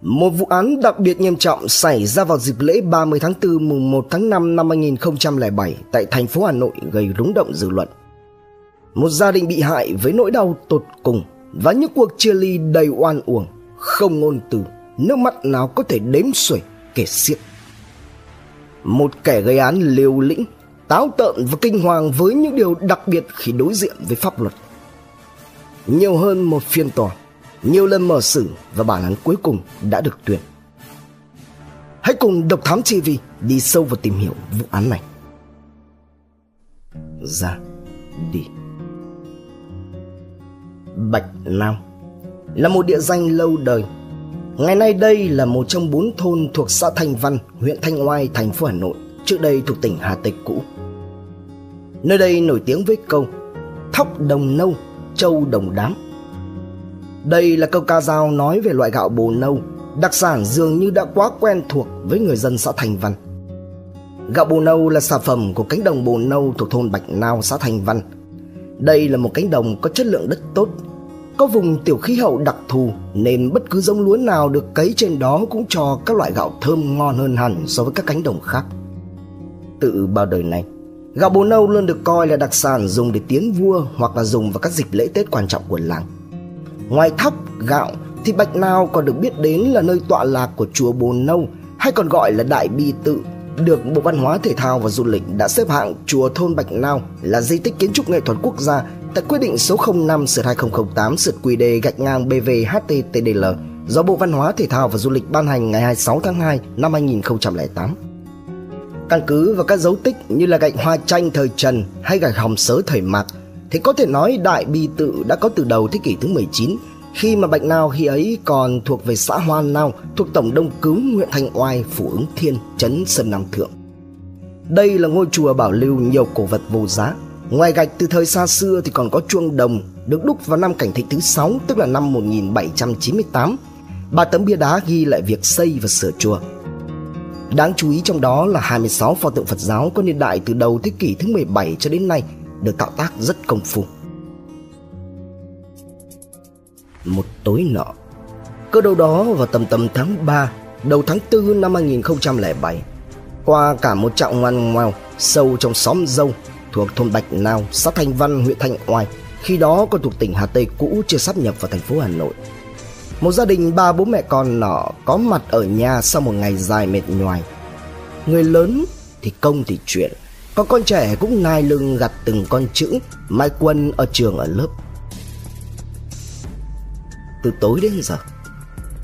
Một vụ án đặc biệt nghiêm trọng xảy ra vào dịp lễ 30 tháng 4 mùng 1 tháng 5 năm 2007 tại thành phố Hà Nội gây rúng động dư luận. Một gia đình bị hại với nỗi đau tột cùng và những cuộc chia ly đầy oan uổng, không ngôn từ, nước mắt nào có thể đếm xuể kể xiết. Một kẻ gây án liều lĩnh, táo tợn và kinh hoàng với những điều đặc biệt khi đối diện với pháp luật. Nhiều hơn một phiên tòa nhiều lần mở xử và bản án cuối cùng đã được tuyên. Hãy cùng Độc Thám TV đi sâu vào tìm hiểu vụ án này. Ra đi. Bạch Nam là một địa danh lâu đời. Ngày nay đây là một trong bốn thôn thuộc xã Thanh Văn, huyện Thanh Oai, thành phố Hà Nội, trước đây thuộc tỉnh Hà Tây cũ. Nơi đây nổi tiếng với câu Thóc đồng nâu, châu đồng đám đây là câu ca dao nói về loại gạo bồ nâu, đặc sản dường như đã quá quen thuộc với người dân xã Thành Văn. Gạo bồ nâu là sản phẩm của cánh đồng bồ nâu thuộc thôn Bạch Nao, xã Thành Văn. Đây là một cánh đồng có chất lượng đất tốt, có vùng tiểu khí hậu đặc thù nên bất cứ giống lúa nào được cấy trên đó cũng cho các loại gạo thơm ngon hơn hẳn so với các cánh đồng khác. Từ bao đời này, gạo bồ nâu luôn được coi là đặc sản dùng để tiến vua hoặc là dùng vào các dịp lễ Tết quan trọng của làng. Ngoài thóc, gạo thì Bạch Nao còn được biết đến là nơi tọa lạc của chùa Bồn Nâu hay còn gọi là Đại Bi Tự được Bộ Văn hóa Thể thao và Du lịch đã xếp hạng chùa thôn Bạch Nao là di tích kiến trúc nghệ thuật quốc gia tại quyết định số 05 sửa 2008 sượt quy đề gạch ngang BVHTTDL do Bộ Văn hóa Thể thao và Du lịch ban hành ngày 26 tháng 2 năm 2008. Căn cứ vào các dấu tích như là gạch hoa tranh thời Trần hay gạch hòm sớ thời Mạc thì có thể nói Đại Bi Tự đã có từ đầu thế kỷ thứ 19 khi mà Bạch Nao khi ấy còn thuộc về xã Hoa Nao thuộc tổng Đông Cứu huyện Thanh Oai, Phủ Ứng Thiên, trấn Sơn Nam Thượng. Đây là ngôi chùa bảo lưu nhiều cổ vật vô giá. Ngoài gạch từ thời xa xưa thì còn có chuông đồng được đúc vào năm cảnh thịnh thứ 6 tức là năm 1798. Ba tấm bia đá ghi lại việc xây và sửa chùa. Đáng chú ý trong đó là 26 pho tượng Phật giáo có niên đại từ đầu thế kỷ thứ 17 cho đến nay được tạo tác rất công phu. Một tối nọ, cơ đâu đó vào tầm tầm tháng 3, đầu tháng 4 năm 2007, qua cả một chặng ngoan ngoèo sâu trong xóm dâu thuộc thôn Bạch Nào, xã Thanh Văn, huyện Thanh Oai, khi đó còn thuộc tỉnh Hà Tây cũ chưa sắp nhập vào thành phố Hà Nội. Một gia đình ba bố mẹ con nọ có mặt ở nhà sau một ngày dài mệt nhoài. Người lớn thì công thì chuyện, có con trẻ cũng nai lưng gặt từng con chữ, Mai Quân ở trường ở lớp. Từ tối đến giờ,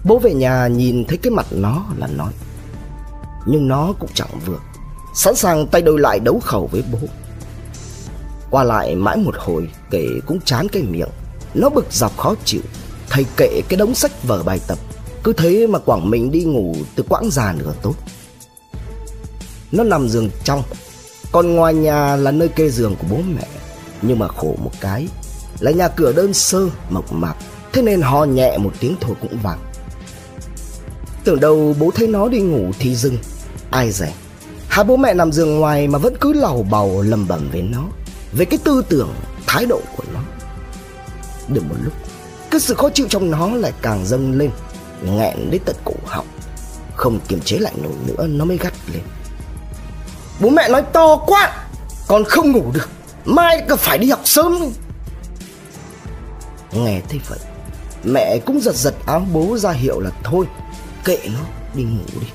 Bố về nhà nhìn thấy cái mặt nó là nói Nhưng nó cũng chẳng vừa. Sẵn sàng tay đôi lại đấu khẩu với bố. Qua lại mãi một hồi, Kể cũng chán cái miệng. Nó bực dọc khó chịu. Thầy kệ cái đống sách vở bài tập. Cứ thế mà quảng mình đi ngủ từ quãng già nửa tốt. Nó nằm giường trong còn ngoài nhà là nơi kê giường của bố mẹ Nhưng mà khổ một cái Là nhà cửa đơn sơ mộc mạc Thế nên ho nhẹ một tiếng thôi cũng vàng. Tưởng đâu bố thấy nó đi ngủ thì dừng Ai dè. Hai bố mẹ nằm giường ngoài mà vẫn cứ lầu bầu lầm bầm với nó Về cái tư tưởng, thái độ của nó. Được một lúc Cái sự khó chịu trong nó lại càng dâng lên Nghẹn đến tận cổ họng. Không kiềm chế lại nổi nữa Nó mới gắt lên. Bố mẹ nói to quá, Con không ngủ được. Mai còn phải đi học sớm Nghe thấy vậy, Mẹ cũng giật giật áo bố ra hiệu là thôi, Kệ nó, đi ngủ đi.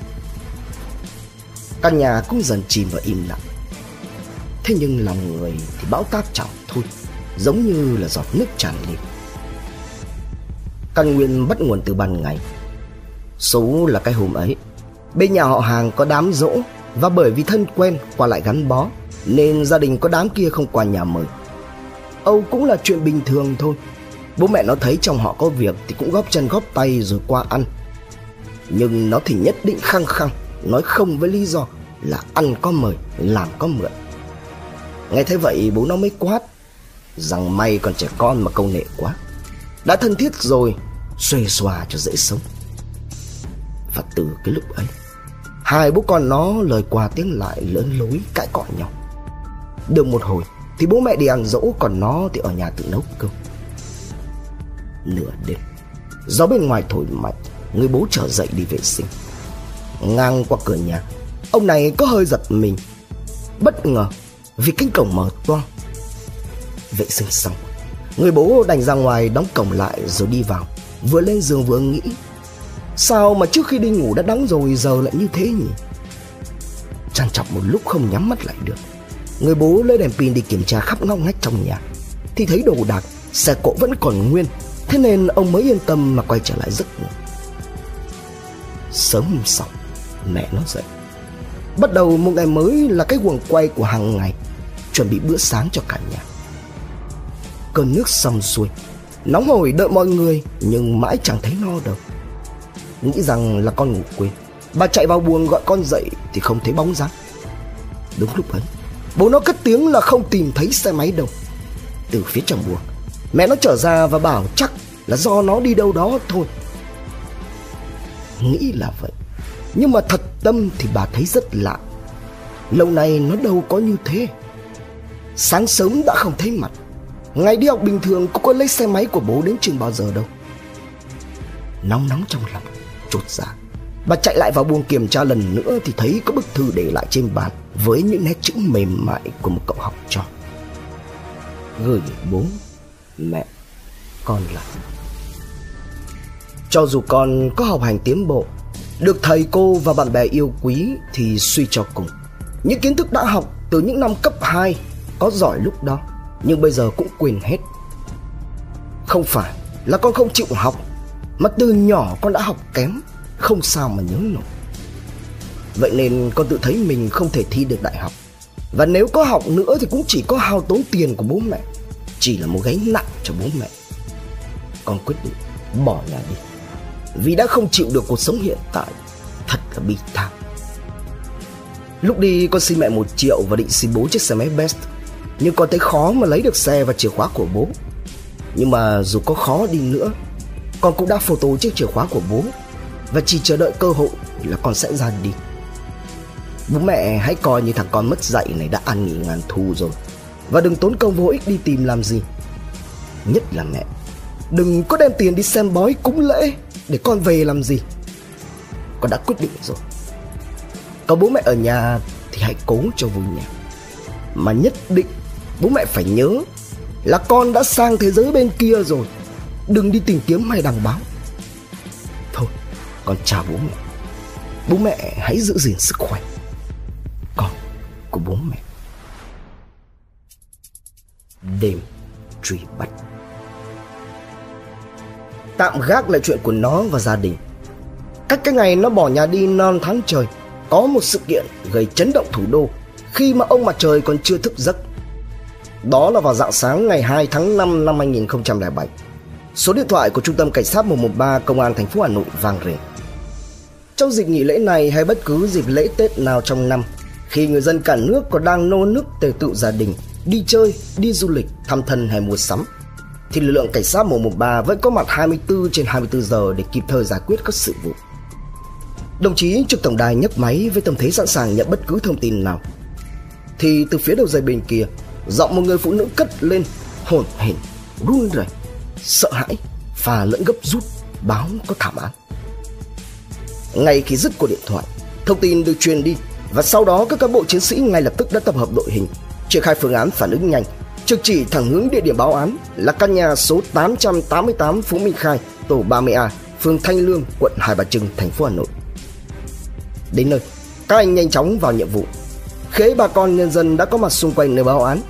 Căn nhà cũng dần chìm vào im lặng. Thế nhưng lòng người thì bão táp chẳng thôi, Giống như là giọt nước tràn lên. Căn nguyên bắt nguồn từ ban ngày. Số là cái hôm ấy, Bên nhà họ hàng có đám rỗ và bởi vì thân quen qua lại gắn bó, Nên gia đình có đám kia không qua nhà mời. Âu cũng là chuyện bình thường thôi. Bố mẹ nó thấy trong họ có việc Thì cũng góp chân góp tay rồi qua ăn. Nhưng nó thì nhất định khăng khăng, Nói không với lý do Là ăn có mời, làm có mượn. Nghe thấy vậy, bố nó mới quát, Rằng may còn trẻ con mà công nghệ quá. Đã thân thiết rồi, Xuề xòa cho dễ sống. Và từ cái lúc ấy Hai bố con nó lời qua tiếng lại lớn lối cãi cọ nhau. Được một hồi thì bố mẹ đi ăn dỗ Còn nó thì ở nhà tự nấu cơm. Nửa đêm, Gió bên ngoài thổi mạnh, Người bố trở dậy đi vệ sinh. Ngang qua cửa nhà, Ông này có hơi giật mình. Bất ngờ, vì cánh cổng mở toang. Vệ sinh xong, Người bố đành ra ngoài đóng cổng lại rồi đi vào. Vừa lên giường vừa nghĩ Sao mà trước khi đi ngủ đã đắng rồi, giờ lại như thế nhỉ? Trang trọng một lúc không nhắm mắt lại được. Người bố lấy đèn pin đi kiểm tra khắp ngóc ngách trong nhà. Thì thấy đồ đạc, Xe cộ vẫn còn nguyên. Thế nên ông mới yên tâm mà quay trở lại giấc ngủ. Sớm hôm sau, Mẹ nó dậy. Bắt đầu một ngày mới là cái quần quay của hàng ngày, Chuẩn bị bữa sáng cho cả nhà. Cơn nước xong xuôi. Nóng hổi đợi mọi người, Nhưng mãi chẳng thấy no đâu. Nghĩ rằng là con ngủ quên. Bà chạy vào buồng gọi con dậy Thì không thấy bóng dáng. Đúng lúc ấy, Bố nó cất tiếng là không tìm thấy xe máy đâu. Từ phía trong buồng, Mẹ nó trở ra và bảo chắc là do nó đi đâu đó thôi. Nghĩ là vậy, Nhưng mà thật tâm thì bà thấy rất lạ. Lâu nay nó đâu có như thế. Sáng sớm đã không thấy mặt. Ngày đi học bình thường cũng có lấy xe máy của bố đến trường bao giờ đâu. Nóng nóng trong lòng trột ra. Bà chạy lại vào buồng kiểm tra lần nữa Thì thấy có bức thư để lại trên bàn Với những nét chữ mềm mại của một cậu học trò. Gửi bố, Mẹ, Con là. Cho dù con có học hành tiến bộ, Được thầy cô và bạn bè yêu quý Thì suy cho cùng. Những kiến thức đã học từ những năm cấp 2 Có giỏi lúc đó, Nhưng bây giờ cũng quên hết. Không phải là con không chịu học mà từ nhỏ con đã học kém, Không sao mà nhớ nổi. Vậy nên con tự thấy mình không thể thi được đại học. Và nếu có học nữa thì cũng chỉ có hao tốn tiền của bố mẹ, Chỉ là một gánh nặng cho bố mẹ. Con quyết định bỏ nhà đi, Vì đã không chịu được cuộc sống hiện tại, Thật là bi thảm. Lúc đi con xin mẹ một triệu và định xin bố chiếc xe máy Best. Nhưng con thấy khó mà lấy được xe và chìa khóa của bố. Nhưng mà dù có khó đi nữa con cũng đã photo chiếc chìa khóa của bố. Và chỉ chờ đợi cơ hội là con sẽ ra đi. Bố mẹ hãy coi như thằng con mất dạy này đã ăn nghỉ ngàn thu rồi. Và đừng tốn công vô ích đi tìm làm gì. Nhất là mẹ. Đừng có đem tiền đi xem bói cúng lễ Để con về làm gì. Con đã quyết định rồi. Có bố mẹ ở nhà Thì hãy cố cho vui nhà Mà nhất định Bố mẹ phải nhớ Là con đã sang thế giới bên kia rồi. Đừng đi tìm kiếm hay đăng báo Thôi, Con chào bố mẹ. Bố mẹ hãy giữ gìn sức khỏe. Của bố mẹ. Đêm truy bắt. Tạm gác lại chuyện của nó và gia đình. Cách cái ngày nó bỏ nhà đi non tháng trời, có một sự kiện gây chấn động thủ đô khi mà ông mặt trời còn chưa thức giấc. Đó là vào dạng sáng ngày 2 tháng 5 năm 2007 số điện thoại của trung tâm cảnh sát 113 công an thành phố Hà Nội vang rền trong dịp nghỉ lễ này hay bất cứ dịp lễ Tết nào trong năm khi người dân cả nước còn đang nô nức tề tựu gia đình, đi chơi, đi du lịch, thăm thân hay mua sắm, thì lực lượng cảnh sát 113 vẫn có mặt 24 trên 24 giờ để kịp thời giải quyết các sự vụ. Đồng chí trực tổng đài nhấc máy với tâm thế sẵn sàng nhận bất cứ thông tin nào. Thì từ phía đầu dây bên kia, giọng một người phụ nữ cất lên hồn hển, run rẩy, sợ hãi và lẫn gấp rút báo có thảm án. Ngay khi dứt cuộc điện thoại, thông tin được truyền đi và sau đó các cán bộ chiến sĩ ngay lập tức đã tập hợp đội hình, triển khai phương án phản ứng nhanh, trực chỉ thẳng hướng địa điểm báo án là căn nhà số 888 Phú Minh Khai, tổ 30A, phường Thanh Lương, quận Hai Bà Trưng, thành phố Hà Nội. Đến nơi, các anh nhanh chóng vào nhiệm vụ. Khế bà con nhân dân đã có mặt xung quanh nơi báo án.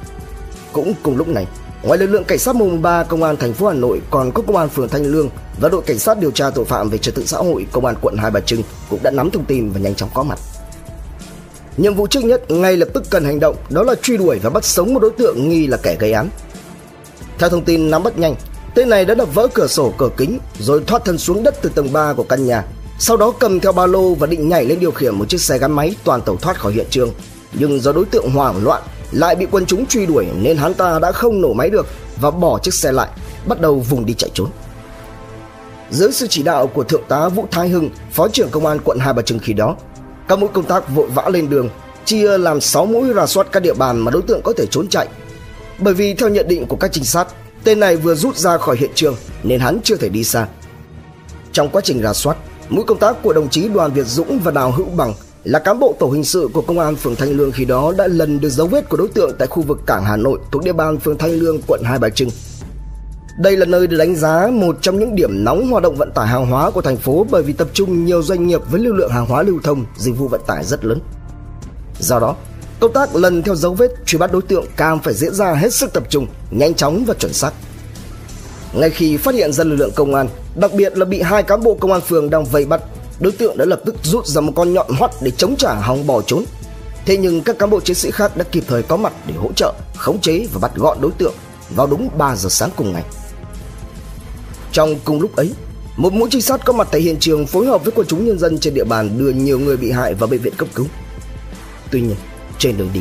Cũng cùng lúc này, ngoài lực lượng cảnh sát mùa 3 công an thành phố Hà Nội còn có công an phường Thanh Lương và đội cảnh sát điều tra tội phạm về trật tự xã hội công an quận Hai Bà Trưng cũng đã nắm thông tin và nhanh chóng có mặt. Nhiệm vụ trước nhất ngay lập tức cần hành động đó là truy đuổi và bắt sống một đối tượng nghi là kẻ gây án. Theo thông tin nắm bắt nhanh, tên này đã đập vỡ cửa sổ cửa kính rồi thoát thân xuống đất từ tầng 3 của căn nhà. Sau đó cầm theo ba lô và định nhảy lên điều khiển một chiếc xe gắn máy toàn tẩu thoát khỏi hiện trường. Nhưng do đối tượng hoảng loạn lại bị quân chúng truy đuổi nên hắn ta đã không nổ máy được và bỏ chiếc xe lại, bắt đầu vùng đi chạy trốn. Dưới sự chỉ đạo của Thượng tá Vũ Thái Hưng, Phó trưởng Công an quận Hai Bà Trưng khi đó, các mũi công tác vội vã lên đường, chia làm 6 mũi rà soát các địa bàn mà đối tượng có thể trốn chạy. Bởi vì theo nhận định của các trinh sát, tên này vừa rút ra khỏi hiện trường nên hắn chưa thể đi xa. Trong quá trình rà soát, mũi công tác của đồng chí Đoàn Việt Dũng và Đào Hữu Bằng là cán bộ tổ hình sự của công an phường Thanh Lương khi đó đã lần được dấu vết của đối tượng tại khu vực cảng Hà Nội thuộc địa bàn phường Thanh Lương, quận Hai Bà Trưng. Đây là nơi được đánh giá một trong những điểm nóng hoạt động vận tải hàng hóa của thành phố bởi vì tập trung nhiều doanh nghiệp với lưu lượng hàng hóa lưu thông, dịch vụ vận tải rất lớn. Do đó, công tác lần theo dấu vết truy bắt đối tượng càng phải diễn ra hết sức tập trung, nhanh chóng và chuẩn xác. Ngay khi phát hiện ra lực lượng công an, đặc biệt là bị hai cán bộ công an phường đang vây bắt, đối tượng đã lập tức rút ra một con nhọn hoắt để chống trả hòng bỏ trốn. Thế nhưng các cán bộ chiến sĩ khác đã kịp thời có mặt để hỗ trợ, khống chế và bắt gọn đối tượng vào đúng 3 giờ sáng cùng ngày. Trong cùng lúc ấy, một mũi trinh sát có mặt tại hiện trường phối hợp với quần chúng nhân dân trên địa bàn đưa nhiều người bị hại vào bệnh viện cấp cứu. Tuy nhiên, trên đường đi,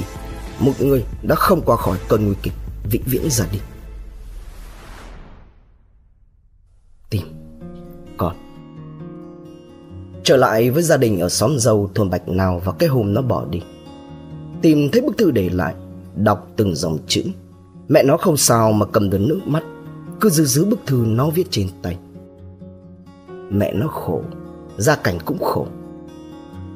một người đã không qua khỏi cơn nguy kịch, vĩnh viễn ra đi. Trở lại với gia đình ở xóm dâu thôn Bạch Nào và cái hôm nó bỏ đi. Tìm thấy bức thư để lại, đọc từng dòng chữ. Mẹ nó không sao mà cầm được nước mắt cứ giữ giữ bức thư nó viết trên tay. Mẹ nó khổ gia cảnh cũng khổ.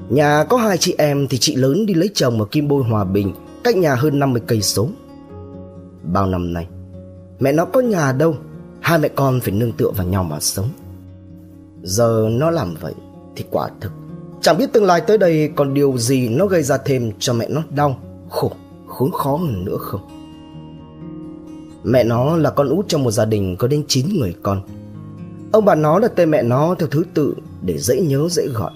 Nhà có hai chị em thì chị lớn đi lấy chồng ở kim bôi hòa bình cách nhà hơn 50 cây số. Bao năm nay mẹ nó có nhà đâu hai mẹ con phải nương tựa vào nhau mà sống. Giờ nó làm vậy thì quả thực. Chẳng biết tương lai tới đây còn điều gì nó gây ra thêm cho mẹ nó đau khổ khốn khó hơn nữa không? Mẹ nó là con út trong một gia đình có đến 9 người con. Ông bà nó là tên mẹ nó theo thứ tự để dễ nhớ dễ gọi.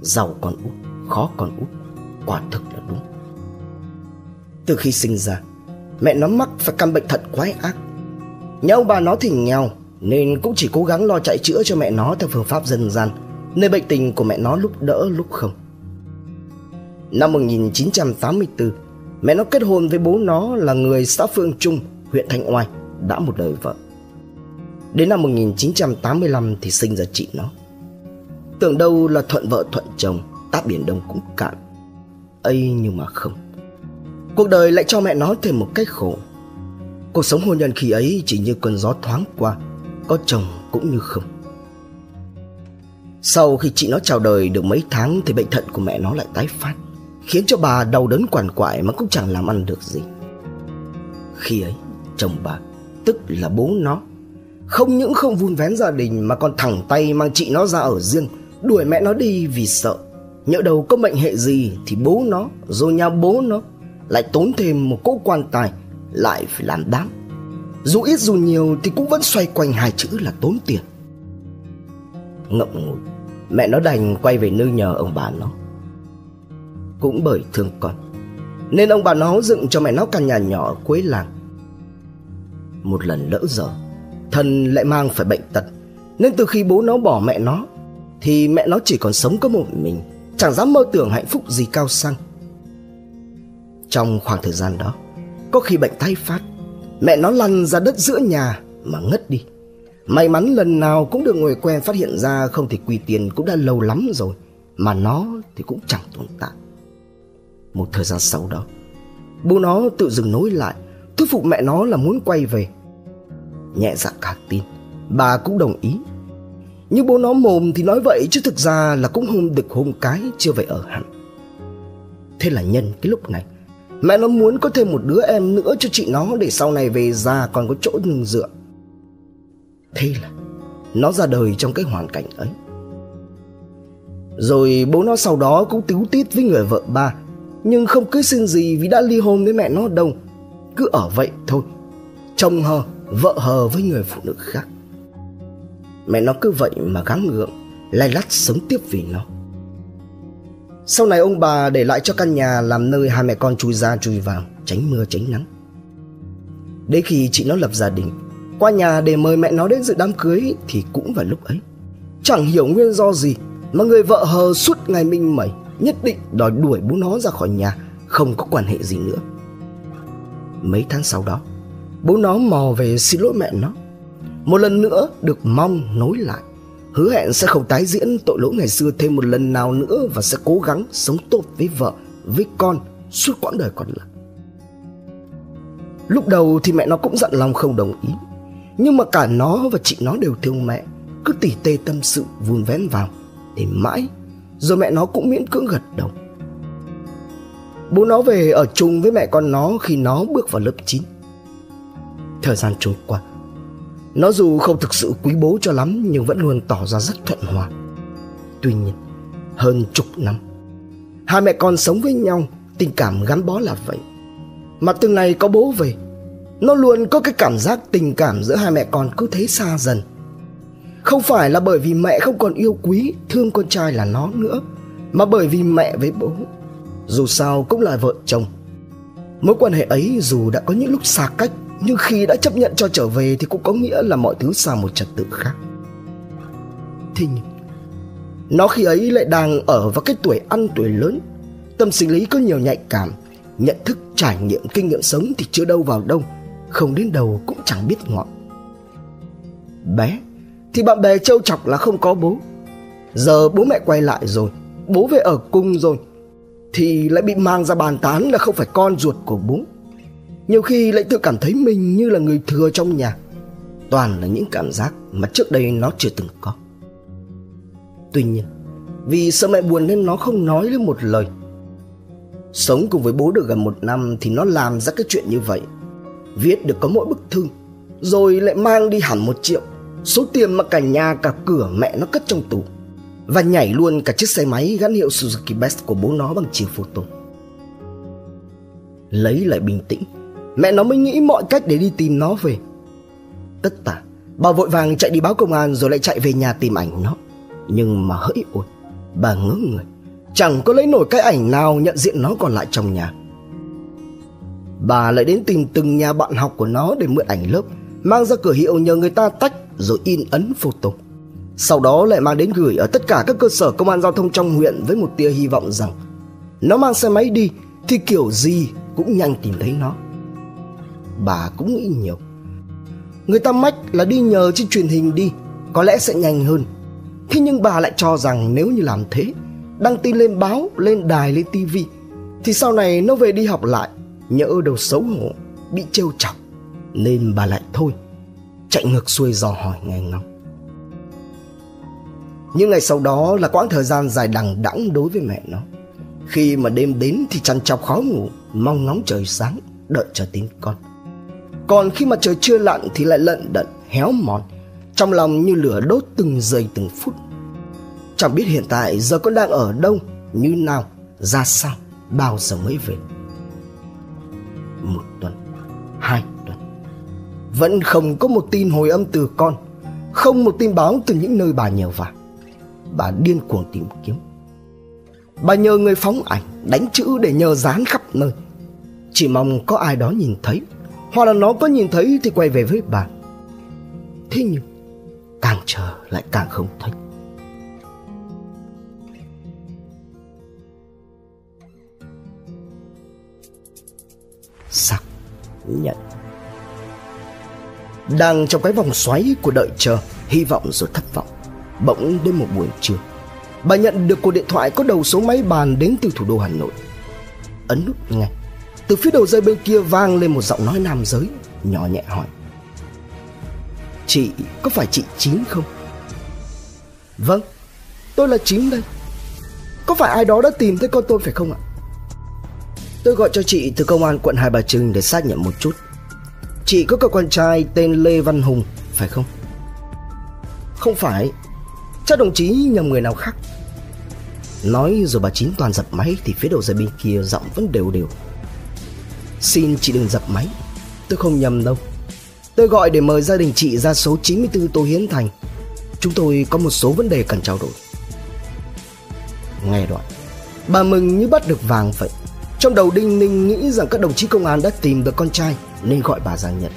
Giàu con út, khó con út Quả thực là đúng. Từ khi sinh ra Mẹ nó mắc phải căn bệnh thận quái ác. Nhà ông bà nó thì nghèo Nên cũng chỉ cố gắng lo chạy chữa cho mẹ nó theo phương pháp dân gian. Nơi bệnh tình của mẹ nó lúc đỡ lúc không Năm 1984 Mẹ nó kết hôn với bố nó là người xã Phương Trung huyện Thanh Oai đã một đời vợ. Đến năm 1985 thì sinh ra chị nó. Tưởng đâu là thuận vợ thuận chồng, táp biển đông cũng cạn. ấy nhưng mà không. Cuộc đời lại cho mẹ nó thêm một cách khổ. Cuộc sống hôn nhân khi ấy chỉ như cơn gió thoáng qua, có chồng cũng như không. Sau khi chị nó chào đời được mấy tháng thì bệnh thận của mẹ nó lại tái phát, khiến cho bà đau đớn quằn quại mà cũng chẳng làm ăn được gì. Khi ấy, chồng bà Tức là bố nó Không những không vun vén gia đình Mà còn thẳng tay mang chị nó ra ở riêng Đuổi mẹ nó đi vì sợ. Nhỡ đầu có mệnh hệ gì Thì bố nó rồi nhà bố nó Lại tốn thêm một cỗ quan tài Lại phải làm đám. Dù ít dù nhiều thì cũng vẫn xoay quanh hai chữ là tốn tiền. Ngậm ngùi. Mẹ nó đành quay về nơi nhờ ông bà nó. Cũng bởi thương con Nên ông bà nó dựng cho mẹ nó căn nhà nhỏ ở cuối làng. Một lần lỡ giờ, thân lại mang phải bệnh tật nên từ khi bố nó bỏ mẹ nó thì mẹ nó chỉ còn sống có một mình chẳng dám mơ tưởng hạnh phúc gì cao sang. Trong khoảng thời gian đó có khi bệnh thay phát mẹ nó lăn ra đất giữa nhà mà ngất đi may mắn lần nào cũng được người quen phát hiện ra, không thì quy tiền cũng đã lâu lắm rồi, mà nó thì cũng chẳng tồn tại. Một thời gian sau đó, bố nó tự dừng nối lại, thuyết phục mẹ nó là muốn quay về. Nhẹ dạ cả tin, bà cũng đồng ý. Nhưng bố nó mồm thì nói vậy, chứ thực ra là cũng hôn đực hôn cái chưa về ở hẳn. Thế là nhân cái lúc này, mẹ nó muốn có thêm một đứa em nữa cho chị nó để sau này về già còn có chỗ nương dựa thế là nó ra đời trong cái hoàn cảnh ấy. Rồi bố nó sau đó cũng tíu tít với người vợ ba, nhưng không cưới xin gì vì đã ly hôn với mẹ nó đâu. Cứ ở vậy thôi chồng hờ, vợ hờ với người phụ nữ khác. Mẹ nó cứ vậy mà gắng gượng, lay lắt sống tiếp vì nó. Sau này ông bà để lại cho căn nhà làm nơi hai mẹ con chui ra chui vào, tránh mưa tránh nắng. Đến khi chị nó lập gia đình qua nhà để mời mẹ nó đến dự đám cưới thì cũng vào lúc ấy. Chẳng hiểu nguyên do gì mà người vợ hờ suốt ngày minh mẩy, nhất định đòi đuổi bố nó ra khỏi nhà, không có quan hệ gì nữa. Mấy tháng sau đó, bố nó mò về xin lỗi mẹ nó. Một lần nữa được mong nối lại, hứa hẹn sẽ không tái diễn tội lỗi ngày xưa thêm một lần nào nữa và sẽ cố gắng sống tốt với vợ, với con suốt quãng đời còn lại. Lúc đầu thì mẹ nó cũng dặn lòng không đồng ý nhưng mà cả nó và chị nó đều thương mẹ. Cứ tỉ tê tâm sự, vun vén vào, Để mãi Rồi mẹ nó cũng miễn cưỡng gật đầu. Bố nó về ở chung với mẹ con nó khi nó bước vào lớp 9 Thời gian trôi qua, Nó dù không thực sự quý bố cho lắm, Nhưng vẫn luôn tỏ ra rất thuận hòa. Tuy nhiên, Hơn chục năm, Hai mẹ con sống với nhau, Tình cảm gắn bó là vậy. Mà từng ngày có bố về nó luôn có cái cảm giác tình cảm giữa hai mẹ con cứ thế xa dần. Không phải là bởi vì mẹ không còn yêu quý Thương con trai là nó nữa Mà bởi vì mẹ với bố. Dù sao cũng là vợ chồng. Mối quan hệ ấy dù đã có những lúc xa cách Nhưng khi đã chấp nhận cho trở về Thì cũng có nghĩa là mọi thứ sang một trật tự khác. Thế nhưng Nó khi ấy lại đang ở vào cái tuổi ăn tuổi lớn. Tâm sinh lý có nhiều nhạy cảm Nhận thức, trải nghiệm, kinh nghiệm sống thì chưa đâu vào đâu. Không đến đầu cũng chẳng biết ngọn. Bé, Thì bạn bè trêu chọc là không có bố. Giờ bố mẹ quay lại rồi, Bố về ở cung rồi, Thì lại bị mang ra bàn tán là không phải con ruột của bố. Nhiều khi lại tự cảm thấy mình như là người thừa trong nhà. Toàn là những cảm giác mà trước đây nó chưa từng có. Tuy nhiên, Vì sợ mẹ buồn nên nó không nói lên một lời. Sống cùng với bố được gần một năm thì nó làm ra cái chuyện như vậy. Viết được có mỗi bức thư, Rồi lại mang đi hẳn một triệu. Số tiền mà cả nhà, cả cửa mẹ nó cất trong tủ, Và nhảy luôn cả chiếc xe máy gắn hiệu Suzuki Best của bố nó bằng chiều photo. Lấy lại bình tĩnh, Mẹ nó mới nghĩ mọi cách để đi tìm nó về. Tất tả, Bà vội vàng chạy đi báo công an rồi lại chạy về nhà tìm ảnh nó. Nhưng mà hỡi ôi, Bà ngớ người, Chẳng có lấy nổi cái ảnh nào nhận diện nó còn lại trong nhà. Bà lại đến tìm từng nhà bạn học của nó để mượn ảnh lớp Mang ra cửa hiệu nhờ người ta tách rồi in ấn photo. Sau đó lại mang đến gửi ở tất cả các cơ sở công an giao thông trong huyện Với một tia hy vọng rằng Nó mang xe máy đi thì kiểu gì cũng nhanh tìm thấy nó. Bà cũng nghĩ nhiều. Người ta mách là đi nhờ trên truyền hình đi Có lẽ sẽ nhanh hơn. Thế nhưng bà lại cho rằng nếu như làm thế đăng tin lên báo, lên đài, lên tivi thì sau này nó về đi học lại, nhỡ đầu xấu hổ, bị trêu chọc nên bà lại thôi, chạy ngược xuôi dò hỏi nghe ngóng. Nhưng ngày sau đó là quãng thời gian dài đằng đẵng đối với mẹ nó. Khi mà đêm đến thì chăn chọc khó ngủ, mong ngóng trời sáng, đợi chờ tin con. Còn khi mà trời chưa lặn thì lại lận đận, héo mòn, trong lòng như lửa đốt từng giây từng phút Chẳng biết hiện tại giờ con đang ở đâu Như nào Ra sao Bao giờ mới về Hai. Tuần Vẫn không có một tin hồi âm từ con, Không một tin báo từ những nơi bà nhờ vả. Bà điên cuồng tìm kiếm. Bà nhờ người phóng ảnh Đánh chữ để nhờ dán khắp nơi. Chỉ mong có ai đó nhìn thấy, Hoặc là nó có nhìn thấy thì quay về với bà. Thế nhưng, Càng chờ lại càng không thấy. Nhận. Đang trong cái vòng xoáy của đợi chờ, hy vọng rồi thất vọng. Bỗng đến một buổi trưa, bà nhận được cuộc điện thoại có đầu số máy bàn đến từ thủ đô hà nội. Ấn nút ngay, từ phía đầu dây bên kia vang lên một giọng nói nam giới, nhỏ nhẹ hỏi. Chị có phải chị chín không? Vâng tôi là chín đây. Có phải ai đó đã tìm thấy con tôi phải không ạ? Tôi gọi cho chị từ công an quận Hai Bà Trưng để xác nhận một chút. Chị có cậu con trai tên Lê Văn Hùng, phải không? Không phải. Chắc đồng chí nhầm người nào khác. Nói rồi bà Chín toàn dập máy Thì phía đầu dây bên kia giọng vẫn đều đều. Xin chị đừng dập máy. Tôi không nhầm đâu. Tôi gọi để mời gia đình chị ra số 94 Tô Hiến Thành. Chúng tôi có một số vấn đề cần trao đổi. Nghe đoạn. Bà mừng như bắt được vàng vậy trong đầu Đinh Ninh nghĩ rằng các đồng chí công an đã tìm được con trai nên gọi bà ra nhận.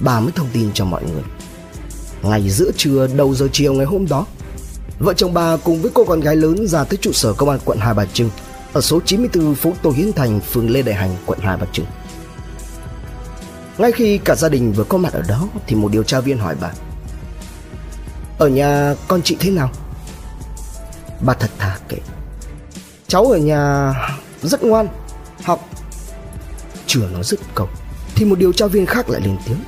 Bà mới thông tin cho mọi người. Ngày giữa trưa đầu giờ chiều ngày hôm đó, vợ chồng bà cùng với cô con gái lớn ra tới trụ sở công an quận Hai Bà Trưng ở số 94 phố Tô Hiến Thành, phường Lê Đại Hành, quận Hai Bà Trưng. Ngay khi cả gia đình vừa có mặt ở đó thì một điều tra viên hỏi bà Ở nhà con chị thế nào? Bà thật thà kể Cháu ở nhà rất ngoan. Học. Chưa nói dứt câu thì một điều tra viên khác lại lên tiếng.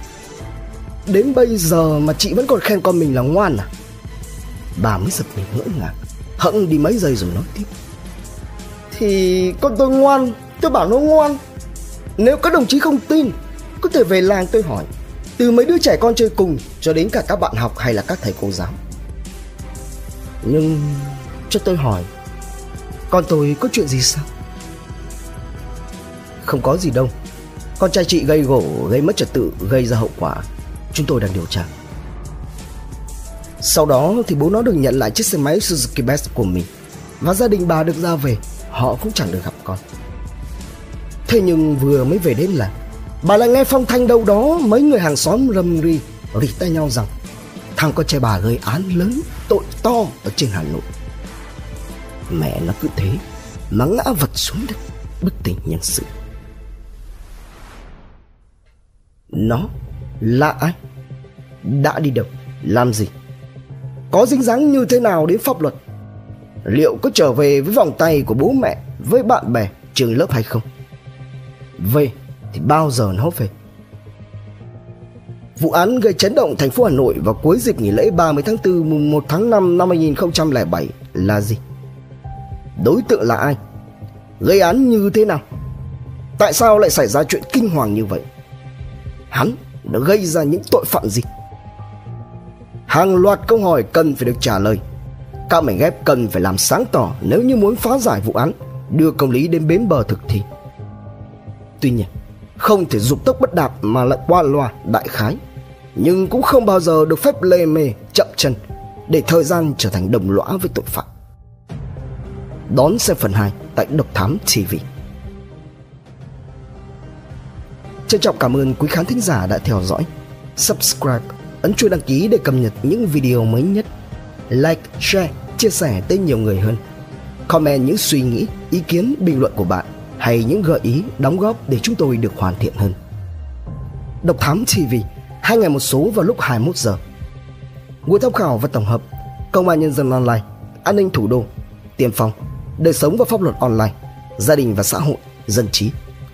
Đến bây giờ mà chị vẫn còn khen con mình là ngoan à? Bà mới giật mình ngỡ ngàng hẫng đi mấy giây rồi nói tiếp. Thì con tôi ngoan, Tôi bảo nó ngoan. Nếu các đồng chí không tin, Có thể về làng tôi hỏi. Từ mấy đứa trẻ con chơi cùng, Cho đến cả các bạn học hay là các thầy cô giáo. Nhưng cho tôi hỏi, Con tôi có chuyện gì sao? Không có gì đâu. Con trai chị gây gỗ, Gây mất trật tự, Gây ra hậu quả. Chúng tôi đang điều tra. Sau đó thì bố nó được nhận lại chiếc xe máy Suzuki Best của mình. Và gia đình bà được ra về, Họ cũng chẳng được gặp con. Thế nhưng vừa mới về đến là Bà lại nghe phong thanh đâu đó Mấy người hàng xóm rầm ri, Rỉ tay nhau rằng, Thằng con trai bà gây án lớn, Tội to ở trên Hà Nội. Mẹ nó cứ thế, Mà ngã vật xuống đất, Bất tỉnh nhân sự. Nó là ai Đã đi đâu Làm gì Có dính dáng như thế nào đến pháp luật Liệu có trở về với vòng tay của bố mẹ, Với bạn bè, trường lớp hay không Về thì bao giờ nó về Vụ án gây chấn động thành phố Hà Nội vào cuối dịp nghỉ lễ 30 tháng 4 mùng 1 tháng 5 năm 2007 là gì? Đối tượng là ai? Gây án như thế nào? Tại sao lại xảy ra chuyện kinh hoàng như vậy? Hắn đã gây ra những tội phạm gì? Hàng loạt câu hỏi cần phải được trả lời. Các mảnh ghép cần phải làm sáng tỏ nếu như muốn phá giải vụ án, đưa công lý đến bến bờ thực thi. Tuy nhiên, không thể dục tốc bất đạp mà lại qua loa đại khái, nhưng cũng không bao giờ được phép lê mê chậm chân để thời gian trở thành đồng lõa với tội phạm. Đón xem phần 2 tại Độc Thám TV. Trân trọng cảm ơn quý khán thính giả đã theo dõi. Subscribe, ấn chuông đăng ký để cập nhật những video mới nhất. Like, share, chia sẻ tới nhiều người hơn. Comment những suy nghĩ, ý kiến, bình luận của bạn hay những gợi ý, đóng góp để chúng tôi được hoàn thiện hơn. Độc Thám TV, hai ngày một số vào lúc 21 giờ. Nguồn tham khảo và tổng hợp Công an Nhân dân Online, An ninh Thủ đô, Tiên phong, Đời sống và pháp luật online, Gia đình và xã hội, Dân trí